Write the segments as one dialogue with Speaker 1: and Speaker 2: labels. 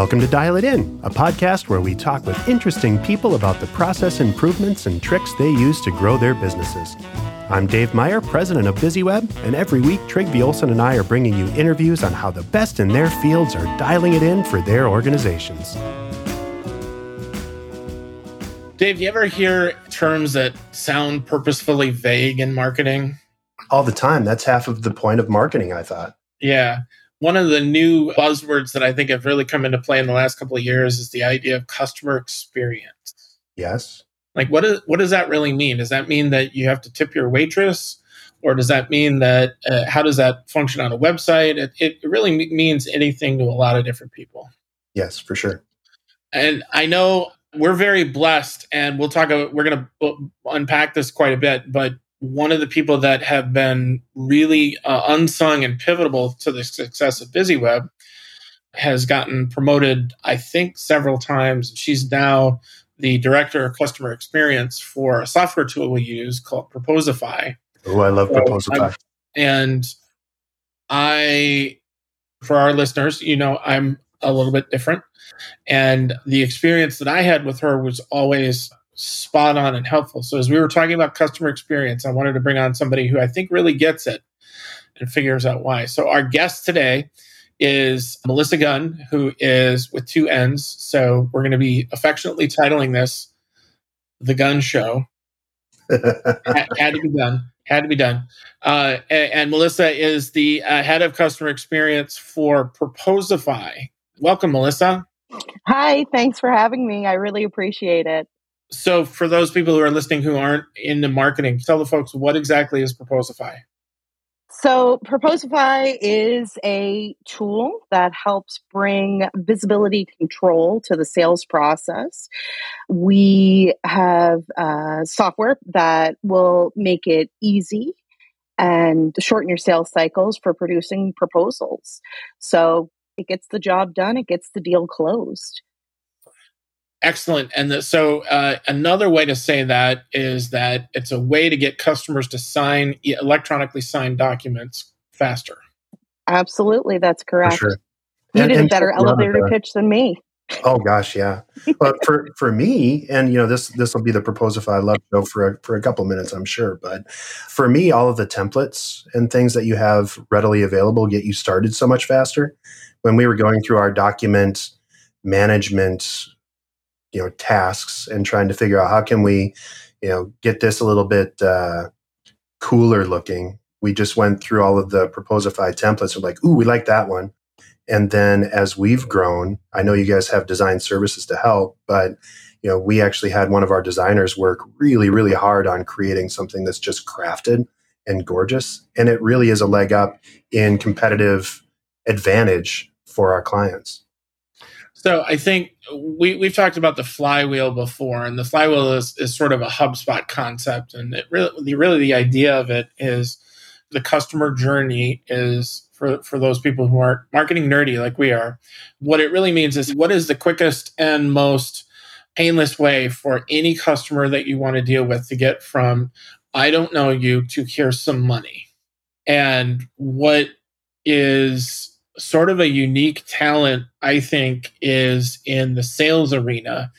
Speaker 1: Welcome to Dial It In, a podcast where we talk with interesting people about the process improvements and tricks they use to grow their businesses. I'm Dave Meyer, president of BizzyWeb, and every week Trygve Olsen and I are bringing you interviews on how the best in their fields are dialing it in for their organizations.
Speaker 2: Dave, do you ever hear terms that sound purposefully vague in marketing?
Speaker 1: All the time. That's half of the point of marketing, I thought.
Speaker 2: Yeah. One of the new buzzwords that I think have really come into play in the last couple of years is the idea of customer experience.
Speaker 1: Yes.
Speaker 2: Like what is what does that really mean? Does that mean that you have to tip your waitress or does that mean that uh, how does that function on a website? It, it really means anything to a lot of different people.
Speaker 1: Yes, for sure.
Speaker 2: And I know we're very blessed and we'll talk about we're going to unpack this quite a bit, but one of the people that have been really uh, unsung and pivotal to the success of BizzyWeb has gotten promoted, I think, several times. She's now the director of customer experience for a software tool we use called Proposify.
Speaker 1: Oh, I love so Proposify.
Speaker 2: and I, for our listeners, you know, I'm a little bit different. And the experience that I had with her was always spot on and helpful. So as we were talking about customer experience, I wanted to bring on somebody who I think really gets it and figures out why. So our guest today is Melissa Gunn, who is with two N's. So we're going to be affectionately titling this The Gunn Show. had, had, to be done. Had to be done. Uh, and, and, Melissa is the uh, head of customer experience for Proposify. Welcome, Melissa.
Speaker 3: Hi, thanks for having me. I really appreciate it.
Speaker 2: So, for those people who are listening who aren't into marketing, tell the folks what exactly is Proposify.
Speaker 3: So, Proposify is a tool that helps bring visibility control to the sales process. We have uh, software that will make it easy and shorten your sales cycles for producing proposals. So, it gets the job done, it gets the deal closed.
Speaker 2: Excellent. And the, so, uh, another way to say that is that it's a way to get customers to sign electronically signed documents faster.
Speaker 3: Absolutely, that's correct. Sure. You and, did a better elevator pitch than me.
Speaker 1: Oh gosh, yeah. But for for me, and you know this this will be the Proposify Love show for a, for a couple minutes, I'm sure. But for me, all of the templates and things that you have readily available get you started so much faster. When we were going through our document management you know tasks and trying to figure out how can we you know get this a little bit uh, cooler looking. We just went through all of the proposify templates. We're like ooh we like that one. And then as we've grown i know you guys have design services to help but you know we actually had one of our designers work really really hard on creating something that's just crafted and gorgeous. And it really is a leg up in competitive advantage for our clients
Speaker 2: so I think we we've talked about the flywheel before, and the flywheel is, is sort of a HubSpot concept, and it really the really the idea of it is the customer journey is for for those people who aren't marketing nerdy like we are. What it really means is what is the quickest and most painless way for any customer that you want to deal with to get from I don't know you to here's some money, and what is sort of a unique talent, I think, is in the sales arena.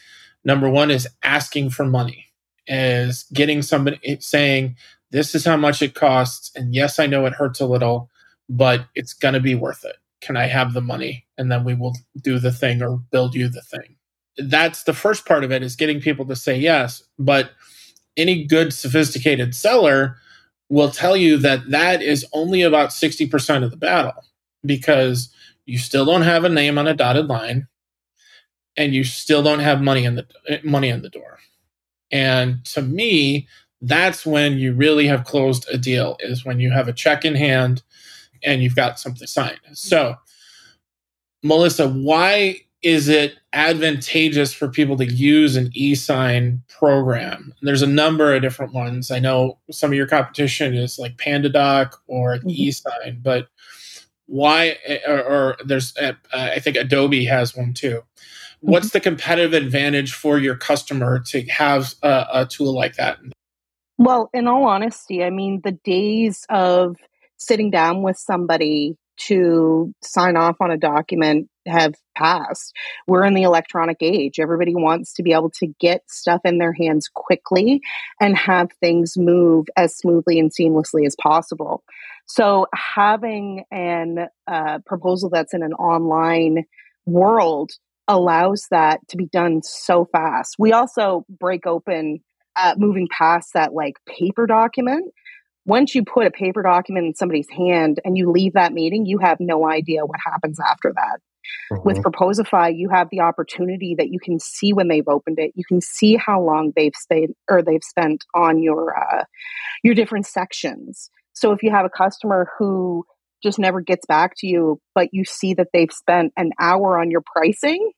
Speaker 2: Number one is asking for money, is getting somebody saying, This is how much it costs. And yes, I know it hurts a little, but it's going to be worth it. Can I have the money? And then we will do the thing or build you the thing. That's the first part of it is getting people to say yes. But any good, sophisticated seller will tell you that that is only about 60% of the battle because you still don't have a name on a dotted line and you still don't have money in the money in the door. And to me, that's when you really have closed a deal is when you have a check in hand and you've got something signed. So, Melissa, why is it advantageous for people to use an e-sign program? There's a number of different ones. I know some of your competition is like PandaDoc or mm-hmm. e-sign, but why or, or there's uh, i think adobe has one too what's mm-hmm. the competitive advantage for your customer to have a, a, tool like that
Speaker 3: well in all honesty i mean the days of sitting down with somebody to sign off on a document have passed. We're in the electronic age. Everybody wants to be able to get stuff in their hands quickly and have things move as smoothly and seamlessly as possible. So, having an uh, proposal that's in an online world allows that to be done so fast. We also break open uh, moving past that like paper document. Once you put a paper document in somebody's hand and you leave that meeting, you have no idea what happens after that. Mm-hmm. With Proposify, you have the opportunity that you can see when they've opened it. You can see how long they've spent or they've spent on your uh, your different sections. So if you have a customer who just never gets back to you, but you see that they've spent an hour on your pricing,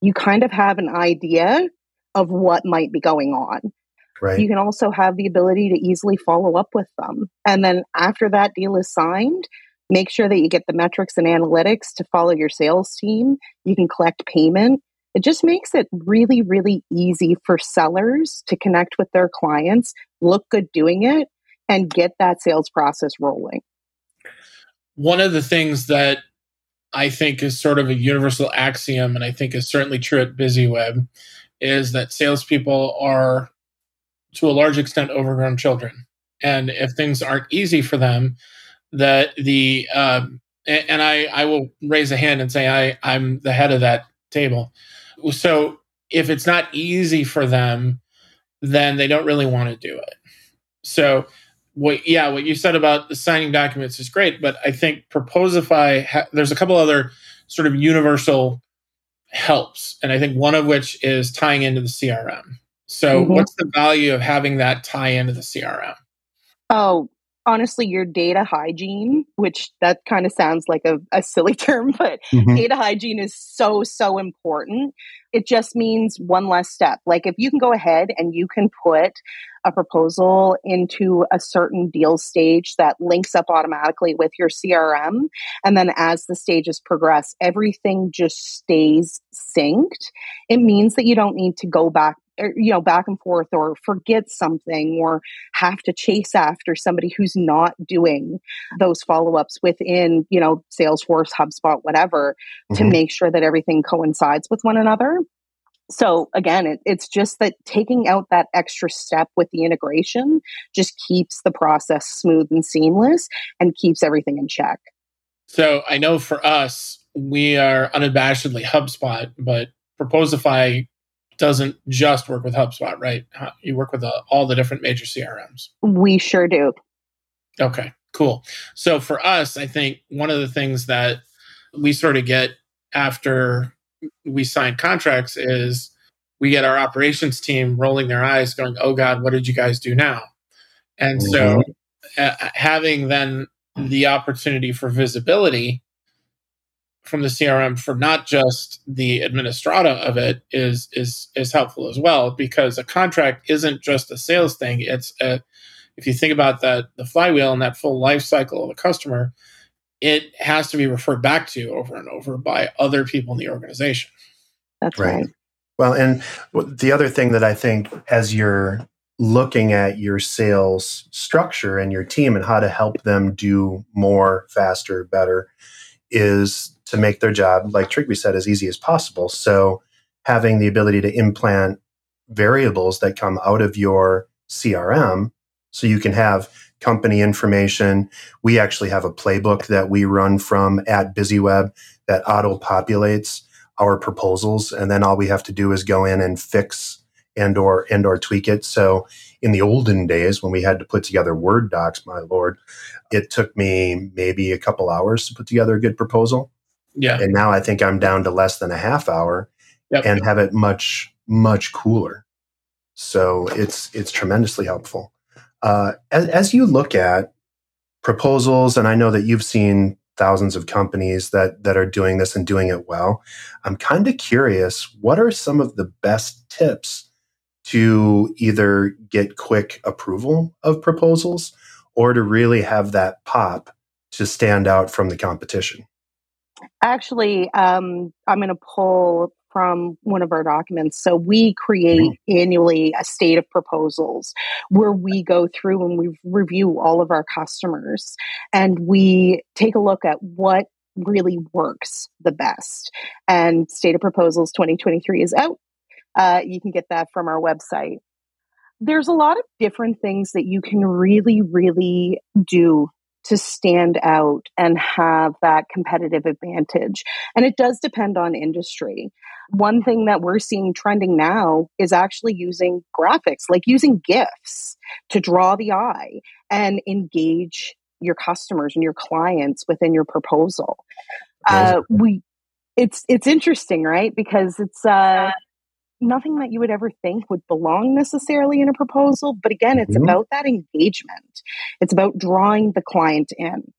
Speaker 3: you kind of have an idea of what might be going on.
Speaker 1: Right.
Speaker 3: You can also have the ability to easily follow up with them. And then after that deal is signed, make sure that you get the metrics and analytics to follow your sales team. You can collect payment. It just makes it really, really easy for sellers to connect with their clients, look good doing it, and get that sales process rolling.
Speaker 2: One of the things that I think is sort of a universal axiom, and I think is certainly true at BizzyWeb, is that salespeople are to a large extent overgrown children. And if things aren't easy for them, that the um, and I I will raise a hand and say I I'm the head of that table. So if it's not easy for them, then they don't really want to do it. So what yeah what you said about signing documents is great, but I think Proposify ha- there's a couple other sort of universal helps, and I think one of which is tying into the CRM. So mm-hmm. what's the value of having that tie into the CRM?
Speaker 3: Oh, honestly your data hygiene which that kind of sounds like a, a silly term but mm-hmm. data hygiene is so so important it just means one less step like if you can go ahead and you can put a proposal into a certain deal stage that links up automatically with your crm and then as the stages progress everything just stays synced it means that you don't need to go back you know back and forth or forget something or have to chase after somebody who's not doing those follow-ups within you know salesforce hubspot whatever mm-hmm. to make sure that everything coincides with one another so again it, it's just that taking out that extra step with the integration just keeps the process smooth and seamless and keeps everything in check
Speaker 2: so i know for us we are unabashedly hubspot but proposify doesn't just work with HubSpot, right? You work with uh, all the different major CRMs.
Speaker 3: We sure do.
Speaker 2: Okay, cool. So for us, I think one of the things that we sort of get after we sign contracts is we get our operations team rolling their eyes, going, "Oh God, what did you guys do now?" And mm-hmm. so uh, having then the opportunity for visibility from the CRM for not just the administrata of it is is is helpful as well because a contract isn't just a sales thing. It's a if you think about that the flywheel and that full life cycle of a customer, it has to be referred back to over and over by other people in the organization.
Speaker 3: That's right. right.
Speaker 1: Well, and the other thing that I think as you're looking at your sales structure and your team and how to help them do more, faster, better, is to make their job, like Trygve said, as easy as possible. So having the ability to implant variables that come out of your CRM so you can have company information. We actually have a playbook that we run from at BizzyWeb that auto populates our proposals and then all we have to do is go in and fix and or and or tweak it. So in the olden days when we had to put together Word docs, my lord, it took me maybe a couple hours to put together a good proposal.
Speaker 2: Yeah.
Speaker 1: And now I think I'm down to less than a half hour yep. and have it much, much cooler. So it's it's tremendously helpful. Uh, as, as you look at proposals, and I know that you've seen thousands of companies that that are doing this and doing it well. I'm kind of curious, what are some of the best tips to either get quick approval of proposals or to really have that pop to stand out from the competition?
Speaker 3: Actually, um, I'm going to pull from one of our documents. So we create mm-hmm. annually a state of proposals where we go through and we review all of our customers and we take a look at what really works the best. And State of Proposals 2023 is out. Uh, you can get that from our website. There's a lot of different things that you can really, really do to stand out and have that competitive advantage. And it does depend on industry. One thing that we're seeing trending now is actually using graphics, like using GIFs to draw the eye and engage your customers and your clients within your proposal. Uh, we, it's it's interesting, right? Because it's uh, nothing that you would ever think would belong necessarily in a proposal. But again, it's mm-hmm. about that engagement. It's about drawing the client in.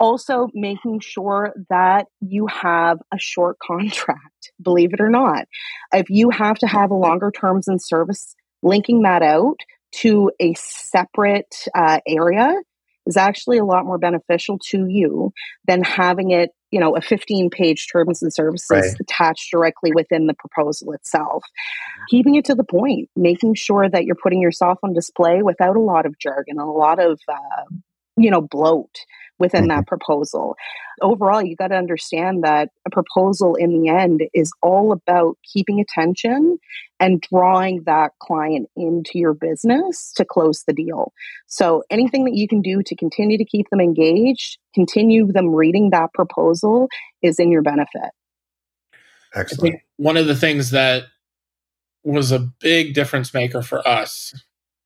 Speaker 3: Also, making sure that you have a short contract, believe it or not. If you have to have a longer terms and service, linking that out to a separate uh, area is actually a lot more beneficial to you than having it, you know, a 15 page terms and services right. attached directly within the proposal itself. Keeping it to the point, making sure that you're putting yourself on display without a lot of jargon, and a lot of, uh, you know, bloat within mm-hmm. that proposal. Overall, you got to understand that a proposal in the end is all about keeping attention and drawing that client into your business to close the deal. So, anything that you can do to continue to keep them engaged, continue them reading that proposal is in your benefit.
Speaker 1: Excellent.
Speaker 2: one of the things that was a big difference maker for us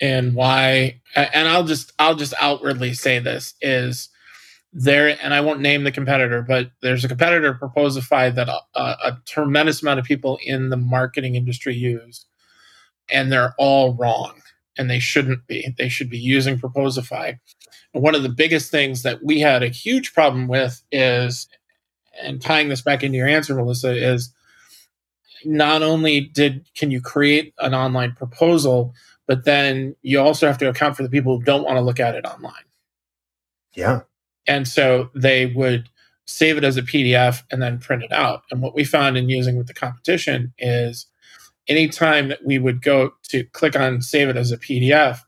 Speaker 2: and why and I'll just I'll just outwardly say this is there and i won't name the competitor but there's a competitor proposify that a, a, tremendous amount of people in the marketing industry use and they're all wrong and they shouldn't be. They should be using proposify. And one of the biggest things that we had a huge problem with is and tying this back into your answer melissa is not only did can you create an online proposal but then you also have to account for the people who don't want to look at it online
Speaker 1: yeah
Speaker 2: and so they would save it as a PDF and then print it out. And what we found in using with the competition is anytime that we would go to click on save it as a PDF,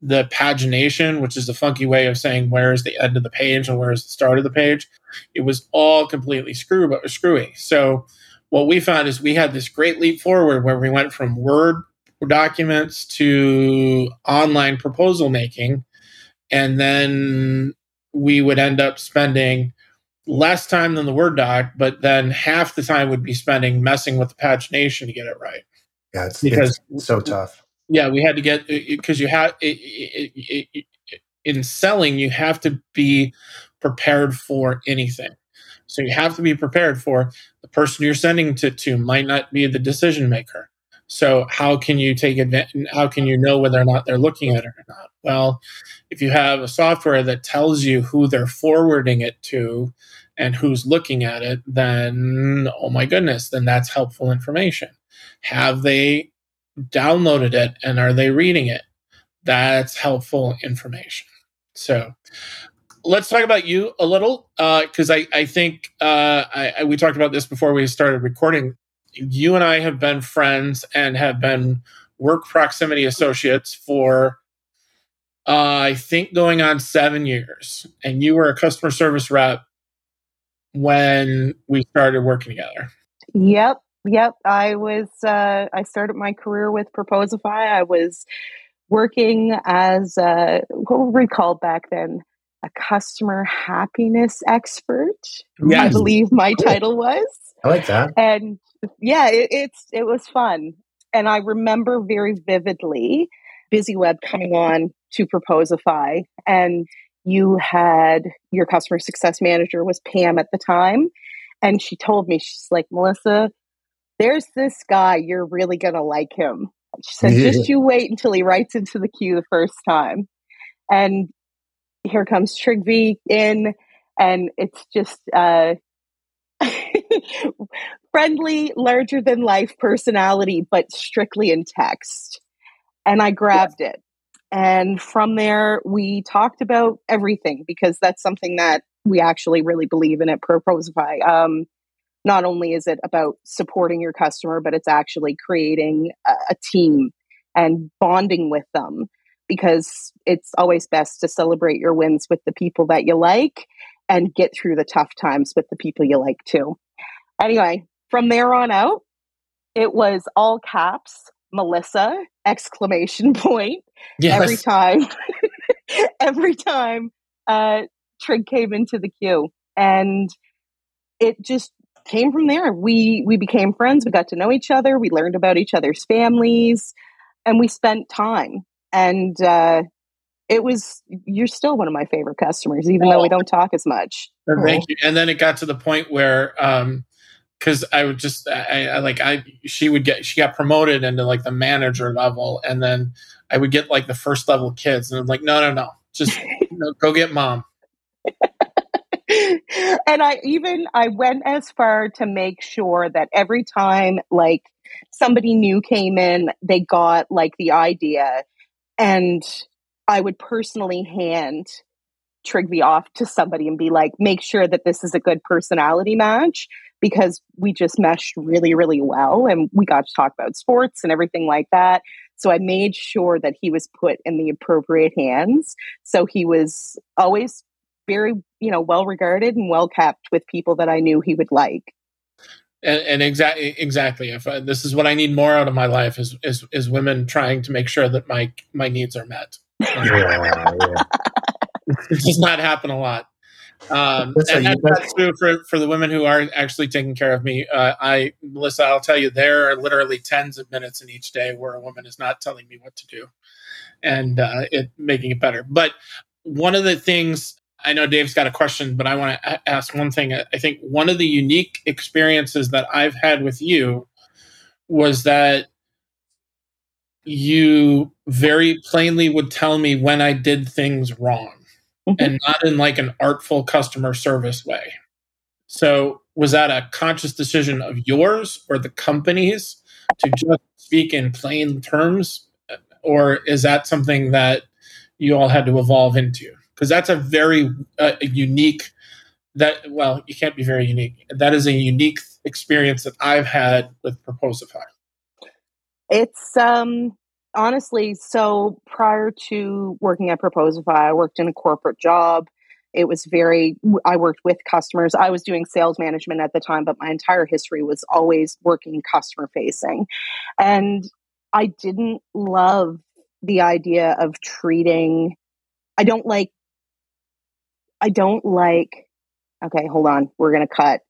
Speaker 2: the pagination, which is a funky way of saying where is the end of the page and where is the start of the page, it was all completely screw screwy. So what we found is we had this great leap forward where we went from Word documents to online proposal making. And then we would end up spending less time than the Word doc, but then half the time would be spending messing with the pagination to get it right.
Speaker 1: Yeah, it's, because it's so tough.
Speaker 2: Yeah, we had to get uh, uh, because you have in selling, you have to be prepared for anything. So you have to be prepared for the person you're sending to to might not be the decision maker. So how can you take advantage? How can you know whether or not they're looking at it or not? Well, if you have a software that tells you who they're forwarding it to and who's looking at it, then oh my goodness, then that's helpful information. Have they downloaded it and are they reading it? That's helpful information. So let's talk about you a little because uh, I, I think uh, I, I, we talked about this before we started recording you and I have been friends and have been work proximity associates for uh, I think going on seven years. And you were a customer service rep when we started working together.
Speaker 3: Yep. Yep. I was, uh, I started my career with Proposify. I was working as, uh, what were we called back then? A customer happiness expert. Yes. I believe my title was.
Speaker 1: I like that.
Speaker 3: And yeah, it, it's it was fun, and I remember very vividly BizzyWeb coming on to Proposify, and you had your customer success manager was Pam at the time, and she told me she's like Melissa, there's this guy you're really gonna like him. She said, just you wait until he writes into the queue the first time, and here comes Trygve in, and it's just uh, friendly, larger than life personality, but strictly in text. And I grabbed it. And from there, we talked about everything because that's something that we actually really believe in at Proposify. Um, not only is it about supporting your customer, but it's actually creating a, a team and bonding with them because it's always best to celebrate your wins with the people that you like and get through the tough times with the people you like too. Anyway, from there on out, it was all caps, Melissa, exclamation point. Yes. Every time, every time uh, Trig came into the queue. And it just came from there. We we became friends. We got to know each other. We learned about each other's families, and we spent time. And uh, it was you're still one of my favorite customers, even oh. though we don't talk as much.
Speaker 2: Thank you. And then it got to the point where. um because I would just I, I, like I she would get she got promoted into like the manager level and then I would get like the first level kids and I'm like no no no just you know, go get mom
Speaker 3: and I even I went as far to make sure that every time like somebody new came in, they got like the idea and I would personally hand Trygve off to somebody and be like, make sure that this is a good personality match because we just meshed really, really well and we got to talk about sports and everything like that. So I made sure that he was put in the appropriate hands. So he was always very, you know, well regarded and well kept with people that I knew he would like.
Speaker 2: And, and exactly, exactly. If I, this is what I need more out of my life is, is is women trying to make sure that my my needs are met. yeah, yeah. it does not happen a lot. Um, and that, that's true for, for the women who are actually taking care of me. Uh, I, Melissa, I'll tell you, there are literally tens of minutes in each day where a woman is not telling me what to do and uh, it making it better. But one of the things I know Dave's got a question, but I want to ask one thing. I think one of the unique experiences that I've had with you was that you very plainly would tell me when I did things wrong mm-hmm. and not in like an artful customer service way. So, was that a conscious decision of yours or the company's to just speak in plain terms? Or is that something that you all had to evolve into? Because that's a very uh, unique that well you can't be very unique. That is a unique experience that i've had with proposify
Speaker 3: it's um honestly so prior to working at proposify i worked in a corporate job. It was very i worked with customers. I was doing sales management at the time but my entire history was always working customer facing. And i didn't love the idea of treating i don't like I don't like, okay, hold on, we're going to cut.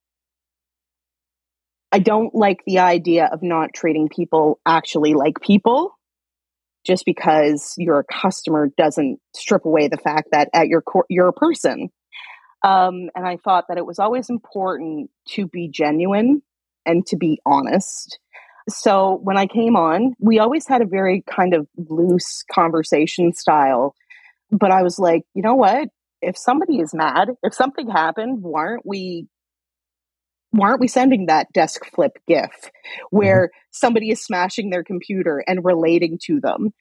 Speaker 3: I don't like the idea of not treating people actually like people just because you're a customer doesn't strip away the fact that at your core you're a person. Um, and I thought that it was always important to be genuine and to be honest. So when I came on, we always had a very kind of loose conversation style. But I was like, you know what? If somebody is mad, if something happened, why aren't we why aren't we sending that desk flip gif where mm-hmm. somebody is smashing their computer and relating to them?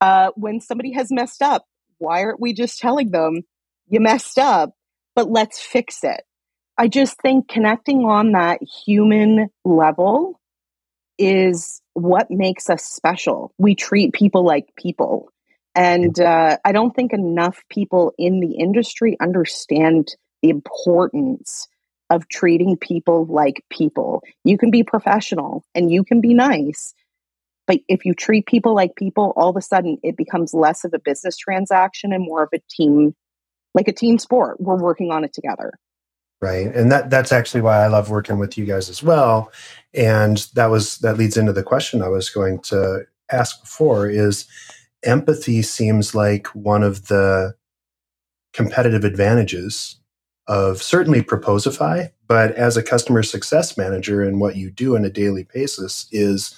Speaker 3: Uh, when somebody has messed up, why aren't we just telling them you messed up, but let's fix it? I just think connecting on that human level is what makes us special. We treat people like people. And uh, I don't think enough people in the industry understand the importance of treating people like people. You can be professional and you can be nice, but if you treat people like people, all of a sudden it becomes less of a business transaction and more of a team, like a team sport. We're working on it together.
Speaker 1: Right. And that that's actually why I love working with you guys as well. And that was that leads into the question I was going to ask before is empathy seems like one of the competitive advantages of certainly Proposify, but as a customer success manager and what you do on a daily basis is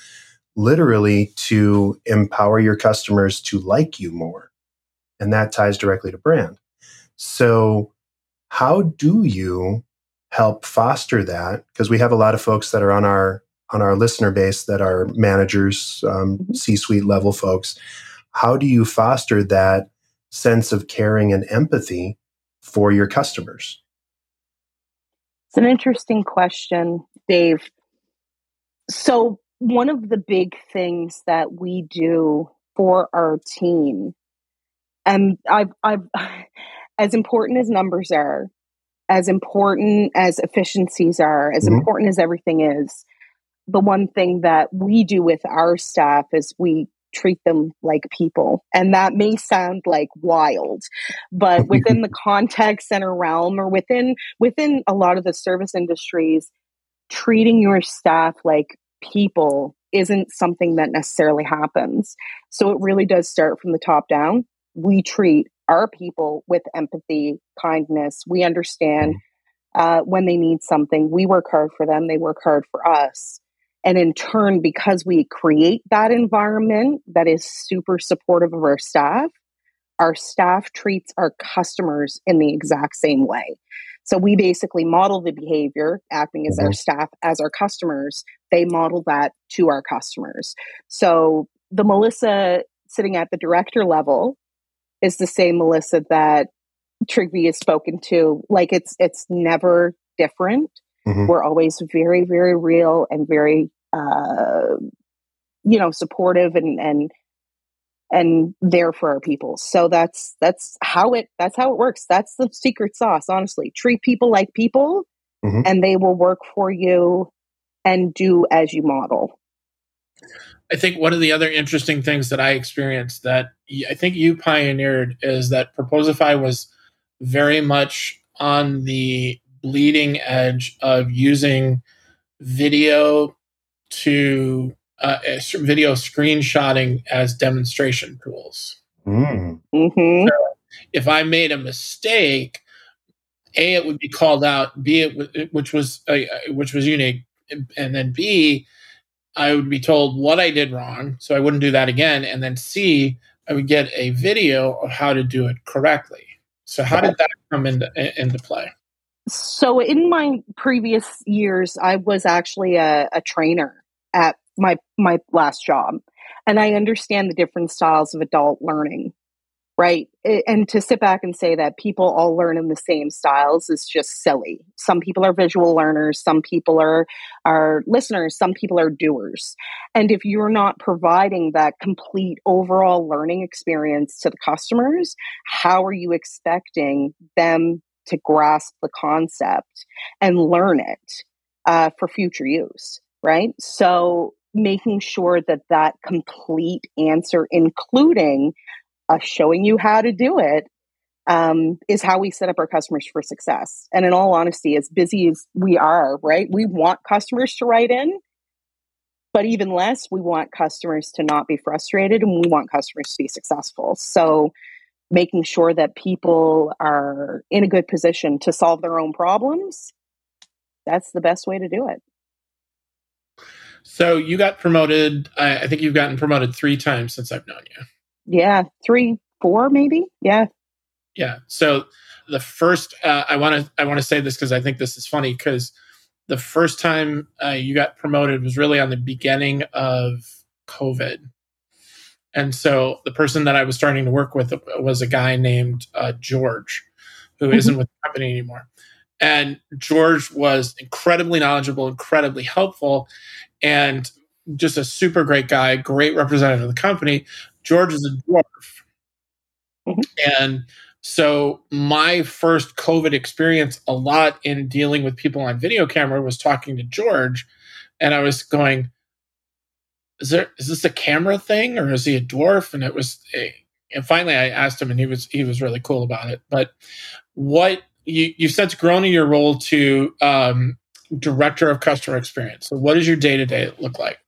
Speaker 1: literally to empower your customers to like you more. And that ties directly to brand. So, how do you help foster that? Because we have a lot of folks that are on our on our listener base that are managers, um, mm-hmm. C-suite level folks how do you foster that sense of caring and empathy for your customers?
Speaker 3: It's an interesting question. Dave. So, one of the big things that we do for our team, and I've, I've, as important as numbers are, as important as efficiencies are, as mm-hmm. important as everything is, the one thing that we do with our staff is we treat them like people. And that may sound like wild, but within the contact center realm or within within a lot of the service industries, treating your staff like people isn't something that necessarily happens. So it really does start from the top down. We treat our people with empathy, kindness. We understand uh, when they need something. We work hard for them, they work hard for us. And in turn, because we create that environment that is super supportive of our staff, our staff treats our customers in the exact same way. So we basically model the behavior, acting as mm-hmm. our staff, as our customers. They model that to our customers. So the Melissa sitting at the director level is the same Melissa that Trygve has spoken to. Like it's it's never different. Mm-hmm. We're always very, very real and very, uh, you know, supportive and and and there for our people. So that's that's how it that's how it works. That's the secret sauce. Honestly, treat people like people, mm-hmm. and they will work for you and do as you model.
Speaker 2: I think one of the other interesting things that I experienced that I think you pioneered is that Proposify was very much on the bleeding edge of using video to uh, video screenshotting as demonstration tools. Mm. Mm-hmm. So if I made a mistake, a it would be called out. B it which was uh, which was unique, and then B I would be told what I did wrong, so I wouldn't do that again. And then C I would get a video of how to do it correctly. So how did that come into into play?
Speaker 3: So in my previous years, I was actually a, a trainer at my my last job, and I understand the different styles of adult learning right? And to sit back and say that people all learn in the same styles is just silly. Some people are visual learners, some people are are listeners, some people are doers. And if you're not providing that complete overall learning experience to the customers, how are you expecting them to grasp the concept and learn it uh, for future use, right? So making sure that that complete answer including us showing you how to do it um, is how we set up our customers for success. And in all honesty, as busy as we are, right, we want customers to write in, but even less, we want customers to not be frustrated and we want customers to be successful. So, making sure that people are in a good position to solve their own problems, that's the best way to do it.
Speaker 2: So, you got promoted. I think you've gotten promoted three times since I've known you
Speaker 3: yeah, three, four, maybe. Yeah.
Speaker 2: Yeah. So the first, uh, I want to, I want to say this because I think this is funny because the first time uh, you got promoted was really on the beginning of COVID. And so the person that I was starting to work with was a guy named uh, George, who mm-hmm. not with the company anymore. And George was incredibly knowledgeable, incredibly helpful, and just a super great guy, great representative of the company. George is a dwarf. Mm-hmm. And so my first COVID experience a lot in dealing with people on video camera was talking to George and I was going, is there is this a camera thing or is he a dwarf? And it was a, and finally I asked him and he was he was really cool about it. But what you you've since grown in your role to um, director of customer experience. So what does your day to day look like?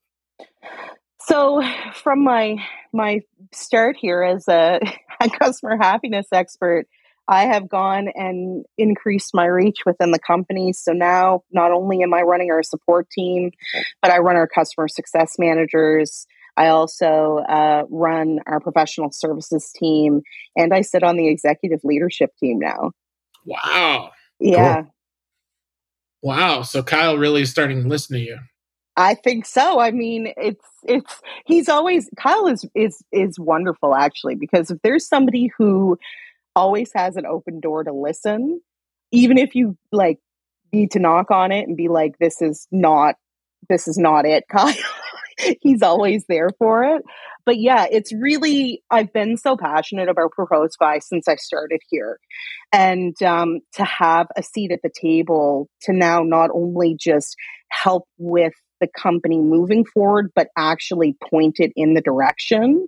Speaker 3: So, from my my start here as a, a, customer happiness expert, I have gone and increased my reach within the company. So now, not only am I running our support team, but I run our customer success managers. I also uh, run our professional services team, and I sit on the executive leadership team now.
Speaker 2: Wow!
Speaker 3: Yeah. Cool.
Speaker 2: Wow! So Kyle really is starting to listen to you.
Speaker 3: I think so. I mean, it's it's he's always Kyle is is is wonderful actually because if there's somebody who always has an open door to listen, even if you like need to knock on it and be like, this is not, this is not it, Kyle. He's always there for it. But yeah, it's really, I've been so passionate about Proposify since I started here. And um, to have a seat at the table to now not only just help with the company moving forward, but actually point it in the direction,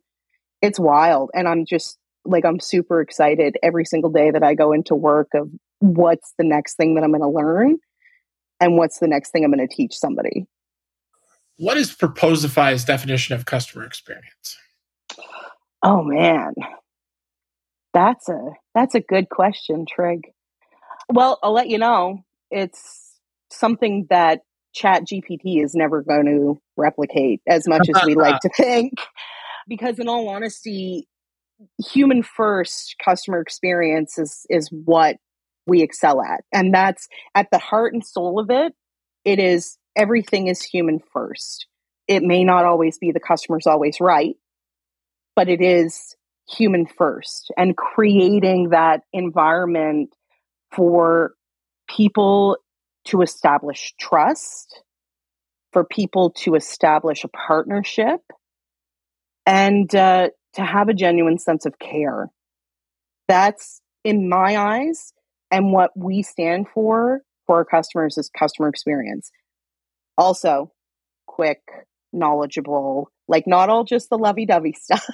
Speaker 3: it's wild. And I'm just like, I'm super excited every single day that I go into work of what's the next thing that I'm going to learn and what's the next thing I'm going to teach somebody.
Speaker 2: What is Proposify's definition of customer experience?
Speaker 3: Oh man. That's a that's a good question, Trig. Well, I'll let you know. It's something that Chat GPT is never going to replicate as much as we like to think. Because in all honesty, human first customer experience is is what we excel at. And that's at the heart and soul of it. It is everything is human first. It may not always be the customer's always right, but it is human first and creating that environment for people to establish trust, for people to establish a partnership, and uh, to have a genuine sense of care. That's, in my eyes, and what we stand for for our customers is customer experience. Also, quick, knowledgeable, like not all just the lovey dovey stuff,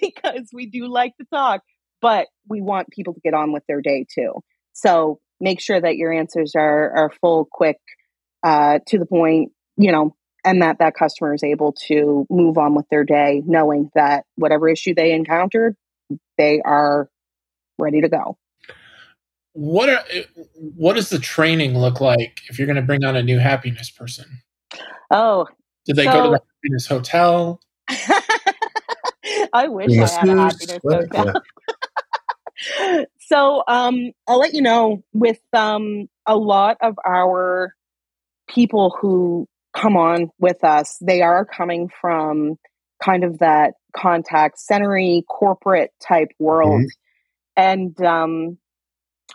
Speaker 3: because we do like to talk, but we want people to get on with their day too. So make sure that your answers are, are full, quick, uh, to the point, you know, and that that customer is able to move on with their day knowing that whatever issue they encountered, they are ready to go
Speaker 2: what are what does the training look like if you're going to bring on a new happiness person?
Speaker 3: Oh,
Speaker 2: did they so, go to the happiness hotel?
Speaker 3: I wish I had a happiness hotel. Yeah. so um, I'll let you know with um, a lot of our people who come on with us, they are coming from kind of that contact centery corporate type world. Mm-hmm. And um,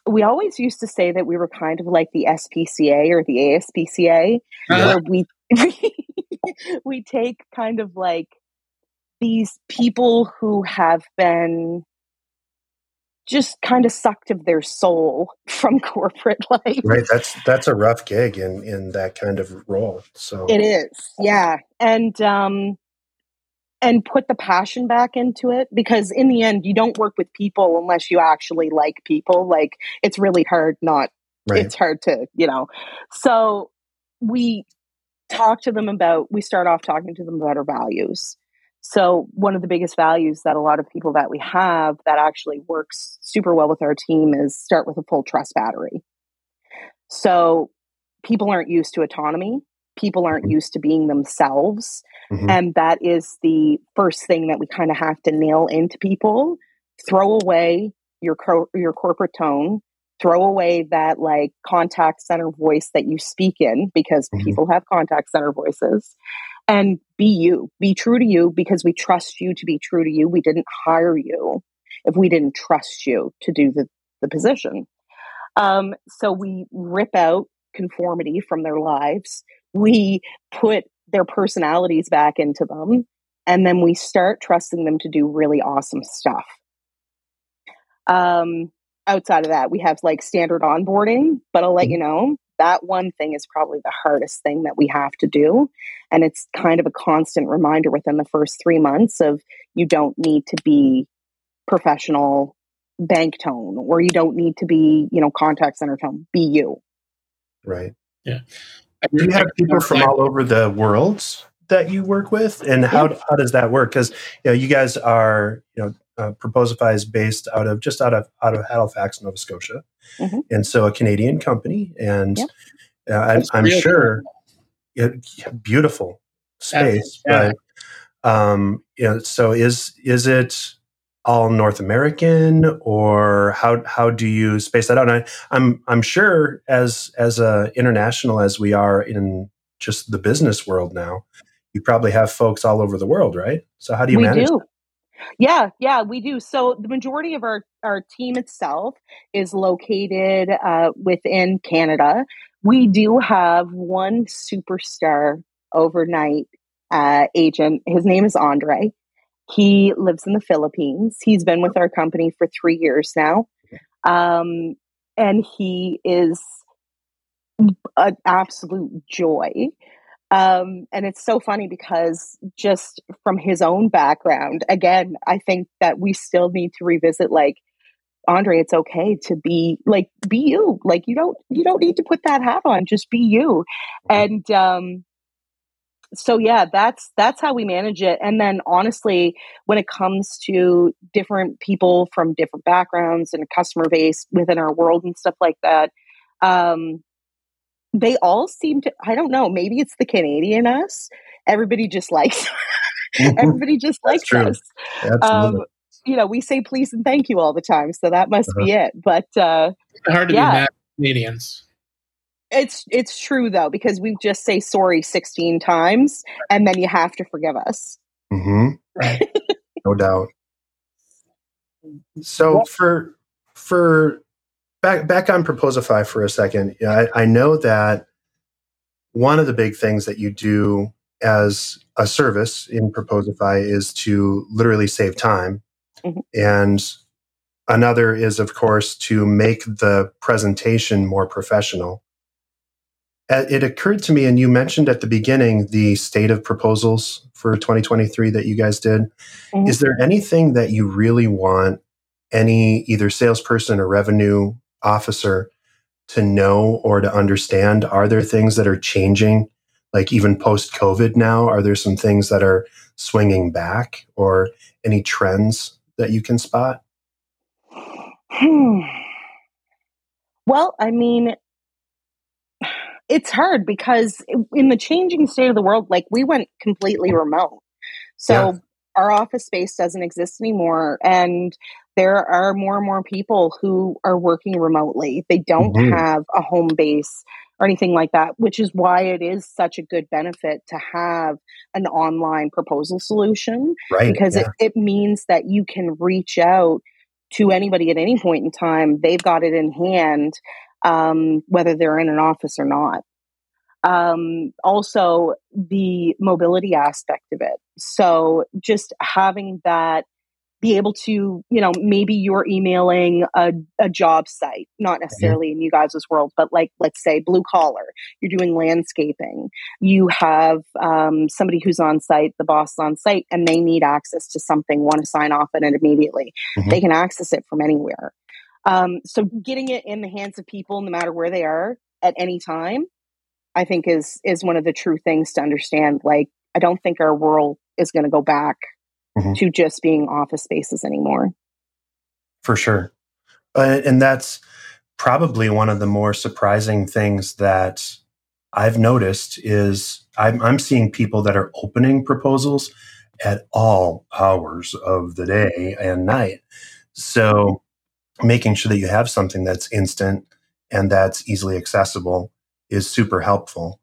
Speaker 3: we always used to say that we were kind of like the SPCA or the ASPCA, uh-huh. where we we take kind of like these people who have been just kind of sucked of their soul from corporate life.
Speaker 1: Right. That's that's a rough gig in in that kind of role. So
Speaker 3: it is. Yeah. And um and put the passion back into it because in the end you don't work with people unless you actually like people like it's really hard not right. it's hard to you know so we talk to them about we start off talking to them about our values so one of the biggest values that a lot of people that we have that actually works super well with our team is start with a full trust battery so people aren't used to autonomy people aren't used to being themselves. Mm-hmm. And that is the first thing that we kind of have to nail into people. Throw away your co- your corporate tone. Throw away that like contact center voice that you speak in because mm-hmm. people have contact center voices. And be you. Be true to you because we trust you to be true to you. We didn't hire you if we didn't trust you to do the, the position. Um, so we rip out conformity from their lives we put their personalities back into them and then we start trusting them to do really awesome stuff um, outside of that we have like standard onboarding but i'll let mm-hmm. you know that one thing is probably the hardest thing that we have to do and it's kind of a constant reminder within the first three months of you don't need to be professional bank tone or you don't need to be you know contact center tone be you
Speaker 1: right
Speaker 2: yeah
Speaker 1: do you have people from all over the world that you work with, and how yeah. how does that work? Because you know, you guys are you know, uh, Proposify is based out of just out of out of Halifax, Nova Scotia, mm-hmm. and so a Canadian company, and uh, I'm, I'm sure beautiful space, yeah. but um, you know, so is is it all North American, or how how do you space that out? And I, I'm I'm sure as as a international as we are in just the business world now, you probably have folks all over the world, right? So how do you
Speaker 3: we
Speaker 1: manage?
Speaker 3: Do. Yeah, yeah, we do. So the majority of our our team itself is located uh, within Canada. We do have one superstar overnight uh, agent. His name is Andre. He lives in the Philippines. He's been with our company for three years now. Um, and he is an absolute joy. Um, and it's so funny because just from his own background, again, I think that we still need to revisit like, Andre, it's okay to be like be you. Like you don't you don't need to put that hat on. Just be you. And um so yeah, that's that's how we manage it. And then honestly, when it comes to different people from different backgrounds and customer base within our world and stuff like that, um, they all seem to I don't know, maybe it's the Canadian us. Everybody just likes everybody just likes us. Um, you know, we say please and thank you all the time, so that must uh-huh. be it. But uh,
Speaker 2: hard to yeah. be mad Canadians.
Speaker 3: It's it's true though because we just say sorry 16 times and then you have to forgive us.
Speaker 1: Mm-hmm. Right. no doubt. So for for back back on Proposify for a second, I, I know that one of the big things that you do as a service in Proposify is to literally save time. Mm-hmm. And another is, of course, to make the presentation more professional. It occurred to me, and you mentioned at the beginning the state of proposals for 2023 that you guys did. Mm-hmm. Is there anything that you really want any either salesperson or revenue officer to know or to understand? Are there things that are changing, like even post COVID now? Are there some things that are swinging back or any trends that you can spot?
Speaker 3: Hmm. Well, I mean, it's hard because in the changing state of the world, like we went completely remote. So yeah. our office space doesn't exist anymore. And there are more and more people who are working remotely. They don't mm-hmm. have a home base or anything like that, which is why it is such a good benefit to have an online proposal solution.
Speaker 1: Right.
Speaker 3: Because yeah. it, it means that you can reach out to anybody at any point in time. They've got it in hand um, whether they're in an office or not. Um, also, the mobility aspect of it. So, just having that be able to, you know, maybe you're emailing a, a job site, not mm-hmm. necessarily in you guys' world, but like, let's say blue collar, you're doing landscaping. You have um, somebody who's on site, the boss is on site, and they need access to something, want to sign off on it immediately. Mm-hmm. They can access it from anywhere. Um, so getting it in the hands of people, no matter where they are at any time, I think is is one of the true things to understand. Like, I don't think our world is going to go back mm-hmm. to just being office spaces anymore.
Speaker 1: For sure, uh, and that's probably one of the more surprising things that I've noticed is I'm, I'm seeing people that are opening proposals at all hours of the day and night. So making sure that you have something that's instant and that's easily accessible is super helpful.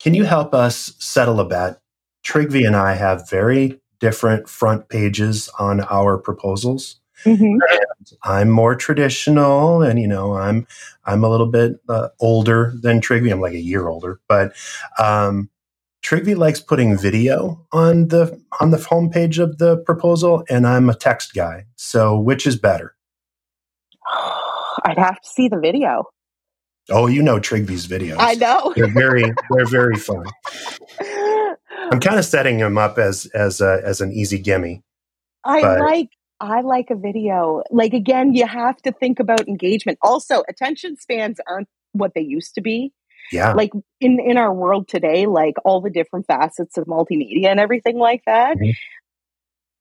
Speaker 1: Can you help us settle a bet? Trygve and I have very different front pages on our proposals. Mm-hmm. I'm more traditional, and you know, I'm I'm a little bit uh, older than Trygve. I'm like a year older, but um, Trygve likes putting video on the on the homepage of the proposal, and I'm a text guy. So, which is better?
Speaker 3: I'd have to see the video.
Speaker 1: Oh, you know Trygve's videos.
Speaker 3: I know.
Speaker 1: they're very they're very fun. I'm kind of setting him up as as a, as an easy gimme.
Speaker 3: I but. like I like a video. Like again, you have to think about engagement. Also, attention spans aren't what they used to be.
Speaker 1: Yeah.
Speaker 3: Like in in our world today, like all the different facets of multimedia and everything like that. Mm-hmm.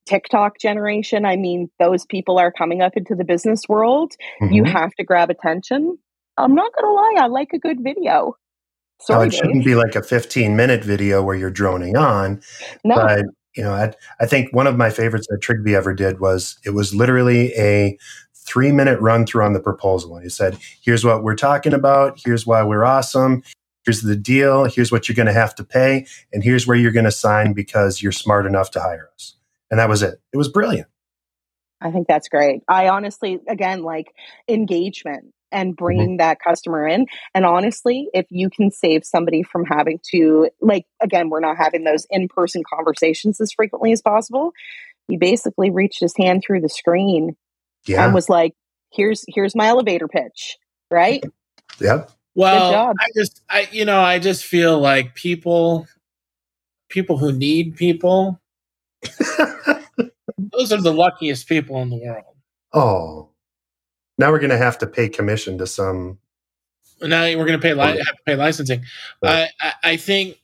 Speaker 3: TikTok generation, I mean, those people are coming up into the business world. Mm-hmm. You have to grab attention. I'm not going to lie, I like a good video.
Speaker 1: Sorry, it shouldn't be like a 15 minute video where you're droning on. No. But, you know, I, I think one of my favorites that Trygve ever did was it was literally a three minute run through on the proposal. And he said, here's what we're talking about. Here's why we're awesome. Here's the deal. Here's what you're going to have to pay. And here's where you're going to sign because you're smart enough to hire us and that was it. It was brilliant.
Speaker 3: I think that's great. I honestly, again, like engagement and bringing mm-hmm. that customer in. And honestly, if you can save somebody from having to, like, again, we're not having those in person conversations as frequently as possible. He basically reached his hand through the screen yeah. and was like, "Here's here's my elevator pitch." Right?
Speaker 1: Yeah.
Speaker 2: Well, I just, I you know, I just feel like people, people who need people, those are the luckiest people in the world.
Speaker 1: Oh, now we're going to have to pay commission to some.
Speaker 2: Now we're going to pay li- have to pay licensing. Right. I, I think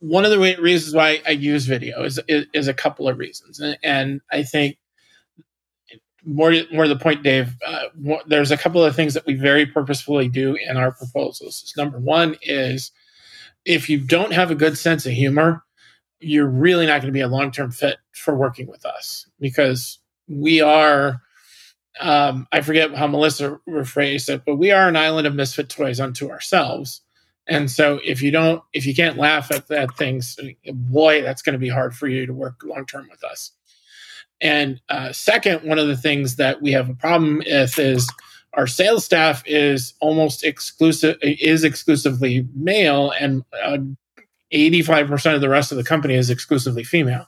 Speaker 2: one of the reasons why I use video is is, is a couple of reasons, and, and, I think more more to the point, Dave. Uh, more, there's a couple of things that we very purposefully do in our proposals. Number one is if you don't have a good sense of humor, you're really not going to be a long term fit for working with us because we are um, I forget how Melissa rephrased it, but we are an island of misfit toys unto ourselves. And so if you don't, if you can't laugh at that things, boy, that's going to be hard for you to work long term with us. And uh, second, one of the things that we have a problem with is our sales staff is almost exclusive, is exclusively male, and uh, 85% of the rest of the company is exclusively female.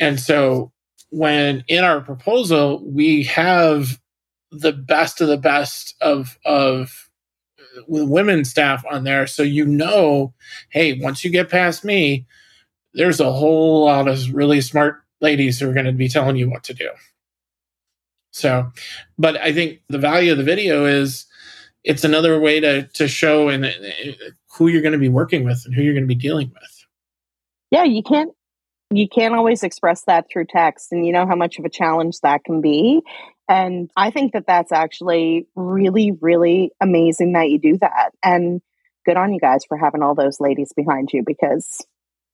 Speaker 2: And so when in our proposal we have the best of the best of of with women staff on there. So you know hey once you get past me there's a whole lot of really smart ladies who are going to be telling you what to do. So but i think the value of the video is it's another way to to show and uh, who you're going to be working with and who you're going to be dealing with.
Speaker 3: Yeah you can't you can't always express that through text and you know how much of a challenge that can be. And i think that that's actually really really amazing that you do that. And good on you guys for having all those ladies behind you because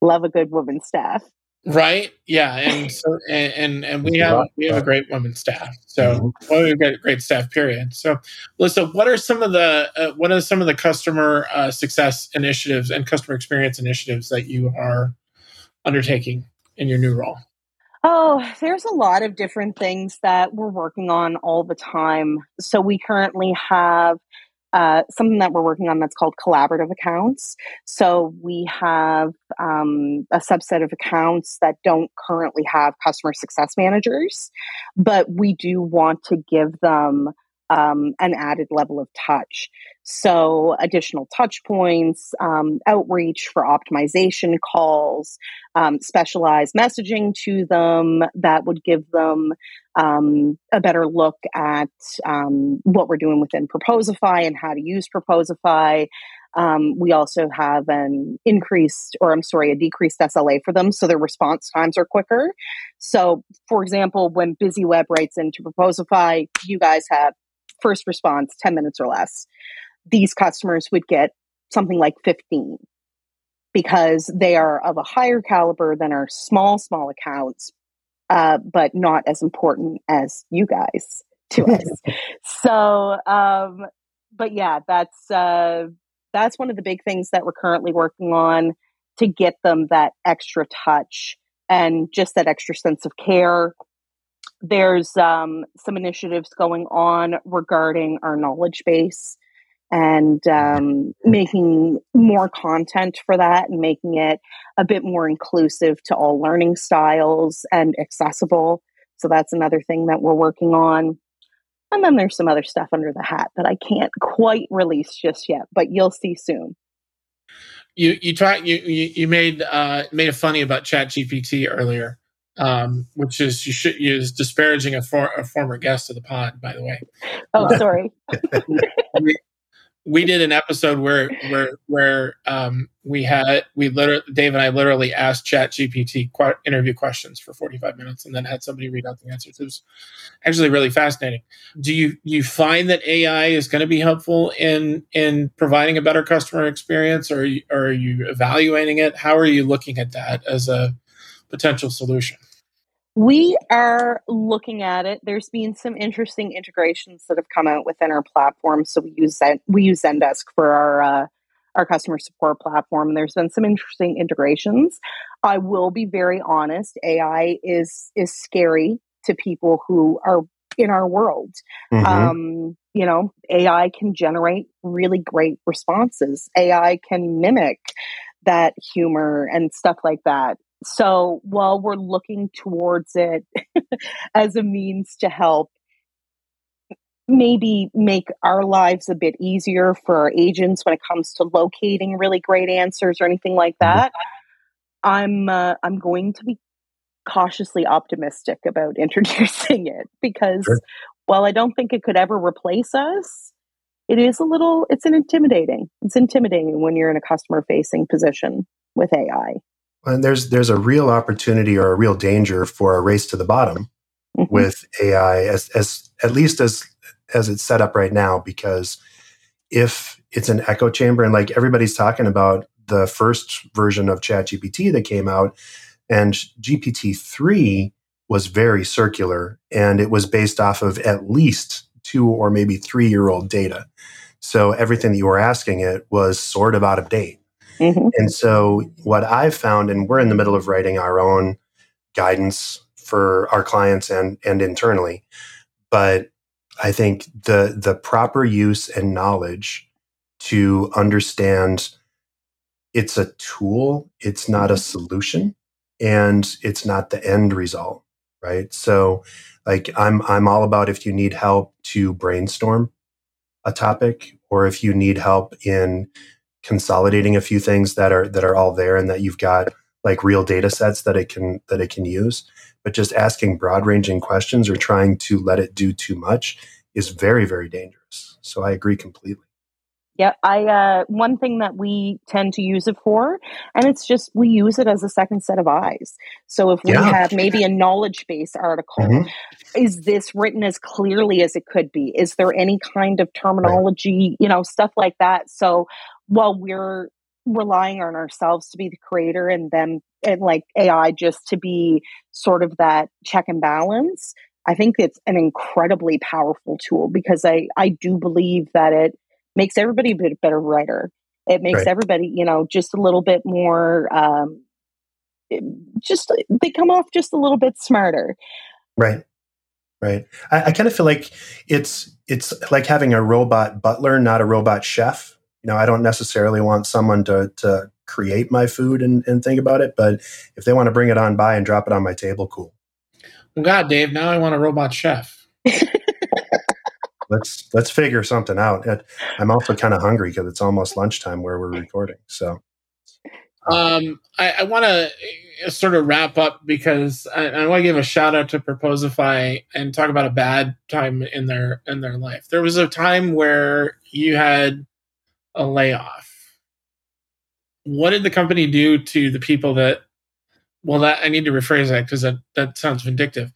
Speaker 3: love a good woman staff.
Speaker 2: Right? Yeah and so and and, and we have we have a great woman staff. So mm-hmm. well, we've got a great staff period. So listen what are some of the uh, what are some of the customer uh, success initiatives and customer experience initiatives that you are undertaking in your new role?
Speaker 3: Oh, there's a lot of different things that we're working on all the time. So we currently have uh, something that we're working on that's called collaborative accounts. So we have um, a subset of accounts that don't currently have customer success managers, but we do want to give them um, an added level of touch. So, additional touch points, um, outreach for optimization calls, um, specialized messaging to them that would give them um, a better look at um, what we're doing within Proposify and how to use Proposify. Um, we also have an increased, or I'm sorry, a decreased SLA for them, so their response times are quicker. So, for example, when BizzyWeb writes into Proposify, you guys have first response 10 minutes or less these customers would get something like 15 because they are of a higher caliber than our small small accounts uh, but not as important as you guys to us. So um, but yeah that's uh, that's one of the big things that we're currently working on to get them that extra touch and just that extra sense of care there's um, some initiatives going on regarding our knowledge base and um, making more content for that and making it a bit more inclusive to all learning styles and accessible. So that's another thing that we're working on. And then there's some other stuff under the hat that I can't quite release just yet, but you'll see soon.
Speaker 2: You you try you you, you made uh, made a funny about Chat GPT earlier, um, which is you should use disparaging a, for, a former guest of the pod, by the way.
Speaker 3: Oh, sorry.
Speaker 2: we did an episode where where where um, we had we literally Dave and I literally asked Chat GPT qu- interview questions for 45 minutes and then had somebody read out the answers. It was actually really fascinating. Do you you find that AI is going to be helpful in in providing a better customer experience, or, or are you evaluating it? How are you looking at that as a potential solution?
Speaker 3: We are looking at it. There's been some interesting integrations that have come out within our platform. So we use Zen- we use Zendesk for our uh, our customer support platform. And there's been some interesting integrations. I will be very honest, AI is is scary to people who are in our world. Mm-hmm. Um, you know, AI can generate really great responses. AI can mimic that humor and stuff like that. So while we're looking towards it as a means to help maybe make our lives a bit easier for our agents when it comes to locating really great answers or anything like mm-hmm. that, I'm uh, I'm going to be cautiously optimistic about introducing it because sure. while I don't think it could ever replace us, it is a little it's an intimidating. It's intimidating when you're in a customer facing position with AI.
Speaker 1: And there's there's a real opportunity or a real danger for a race to the bottom mm-hmm. with AI as as at least as as it's set up right now because if it's an echo chamber and like everybody's talking about the first version of ChatGPT that came out and GPT-3 was very circular and it was based off of at least 2 or maybe 3 year old data. So everything that you were asking it was sort of out of date. Mm-hmm. And so, what I've found, and we're in the middle of writing our own guidance for our clients and, and internally, but I think the the proper use and knowledge to understand it's a tool, it's not a mm-hmm. solution, and it's not the end result, right? So, like I'm I'm all about if you need help to brainstorm a topic, or if you need help in consolidating a few things that are that are all there and that you've got like real data sets that it can that it can use but just asking broad ranging questions or trying to let it do too much is very very dangerous so i agree completely
Speaker 3: yeah i uh, one thing that we tend to use it for and it's just we use it as a second set of eyes so if we yeah. have maybe a knowledge base article mm-hmm. is this written as clearly as it could be is there any kind of terminology right. you know stuff like that so while we're relying on ourselves to be the creator and then and like AI just to be sort of that check and balance, I think it's an incredibly powerful tool because I I do believe that it makes everybody a bit better writer. It makes right. everybody, you know, just a little bit more um just they come off just a little bit smarter.
Speaker 1: Right. Right. I, I kind of feel like it's it's like having a robot butler, not a robot chef you know, I don't necessarily want someone to to create my food and, and think about it, but if they want to bring it on by and drop it on my table, cool.
Speaker 2: Well, God, Dave, now I want a robot chef.
Speaker 1: let's let's figure something out. I'm also kind of hungry because it's almost lunchtime where we're recording. So,
Speaker 2: um, I, I want to uh, sort of wrap up because I, I want to give a shout out to Proposify and talk about a bad time in their in their life. There was a time where you had a layoff. What did the company do to the people that? Well, that I need to rephrase that because that that sounds vindictive.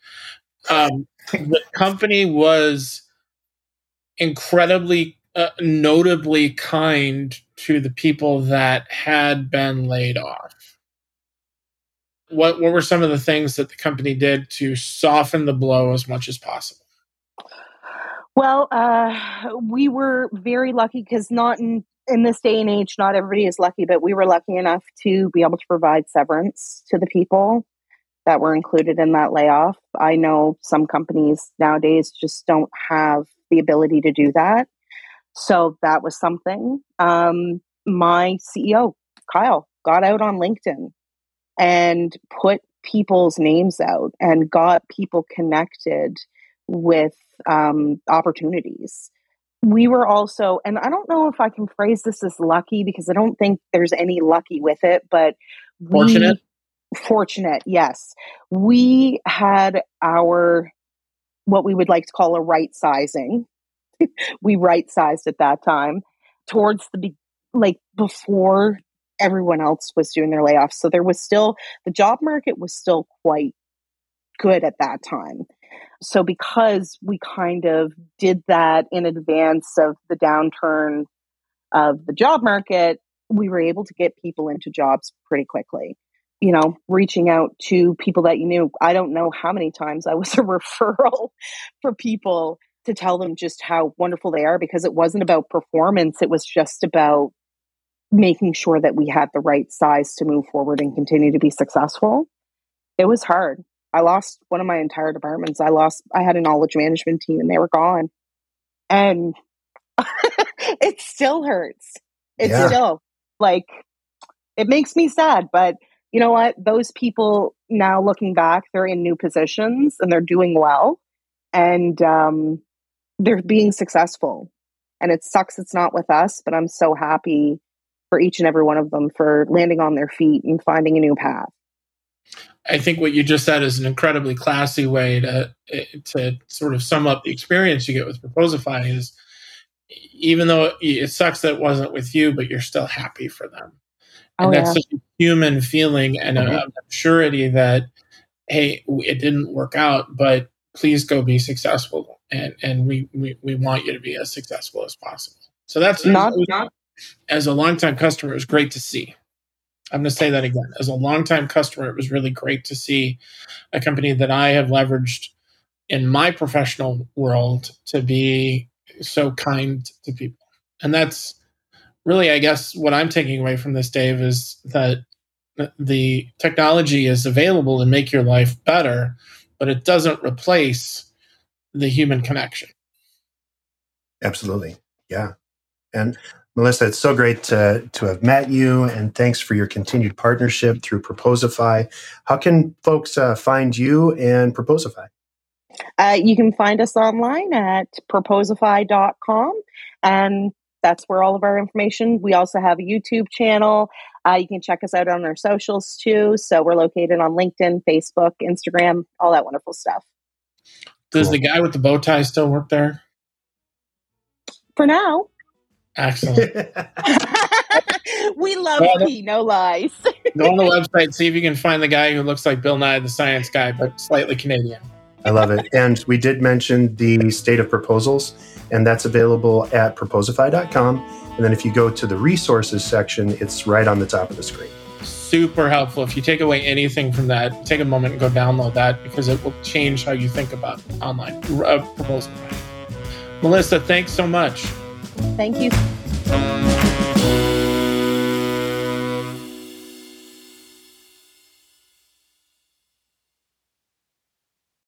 Speaker 2: Um, the company was incredibly, uh, notably kind to the people that had been laid off. What what were some of the things that the company did to soften the blow as much as possible?
Speaker 3: Well, uh, we were very lucky because not in, in this day and age, not everybody is lucky, but we were lucky enough to be able to provide severance to the people that were included in that layoff. I know some companies nowadays just don't have the ability to do that. So that was something. Um, my CEO, Kyle, got out on LinkedIn and put people's names out and got people connected with um, opportunities. We were also, and I don't know if I can phrase this as lucky because I don't think there's any lucky with it, but
Speaker 2: fortunate.
Speaker 3: We, fortunate, yes. We had our what we would like to call a right sizing. we right sized at that time towards the be- like before everyone else was doing their layoffs. So there was still the job market was still quite good at that time. So, because we kind of did that in advance of the downturn of the job market, we were able to get people into jobs pretty quickly. You know, reaching out to people that you knew. I don't know how many times I was a referral for people to tell them just how wonderful they are because it wasn't about performance, it was just about making sure that we had the right size to move forward and continue to be successful. It was hard. I lost one of my entire departments. I lost, I had a knowledge management team and they were gone. And it still hurts. It's yeah. still like, it makes me sad, but you know what? Those people now looking back, they're in new positions and they're doing well and um, they're being successful. And it sucks it's not with us, but I'm so happy for each and every one of them for landing on their feet and finding a new path.
Speaker 2: I think what you just said is an incredibly classy way to to sort of sum up the experience you get with Proposify is even though it sucks that it wasn't with you, but you're still happy for them. And oh, that's yeah. such a human feeling and mm-hmm. a, a surety that, hey, it didn't work out, but please go be successful. And and we, we, we want you to be as successful as possible. So that's not, not as a longtime customer, it was great to see. I'm going to say that again. As a longtime customer, it was really great to see a company that I have leveraged in my professional world to be so kind to people. And that's really, I guess, what I'm taking away from this, Dave, is that the technology is available to make your life better, but it doesn't replace the human connection.
Speaker 1: Absolutely. Yeah. And Melissa, it's so great to, to have met you, and thanks for your continued partnership through Proposify. How can folks uh, find you and Proposify?
Speaker 3: Uh, you can find us online at proposify.com, and that's where all of our information. We also have a YouTube channel. Uh, you can check us out on our socials too. So we're located on LinkedIn, Facebook, Instagram, all that wonderful stuff.
Speaker 2: Does cool. the guy with the bow tie still work there?
Speaker 3: For now.
Speaker 2: Excellent.
Speaker 3: we love well, P, no lies.
Speaker 2: go on the website, see if you can find the guy who looks like Bill Nye the Science Guy, but slightly Canadian.
Speaker 1: I love it. And we did mention the state of proposals, and that's available at proposify.com. And then if you go to the resources section, it's right on the top of the screen.
Speaker 2: Super helpful. If you take away anything from that, take a moment and go download that because it will change how you think about online uh, proposal. Melissa, thanks so much.
Speaker 3: Thank you.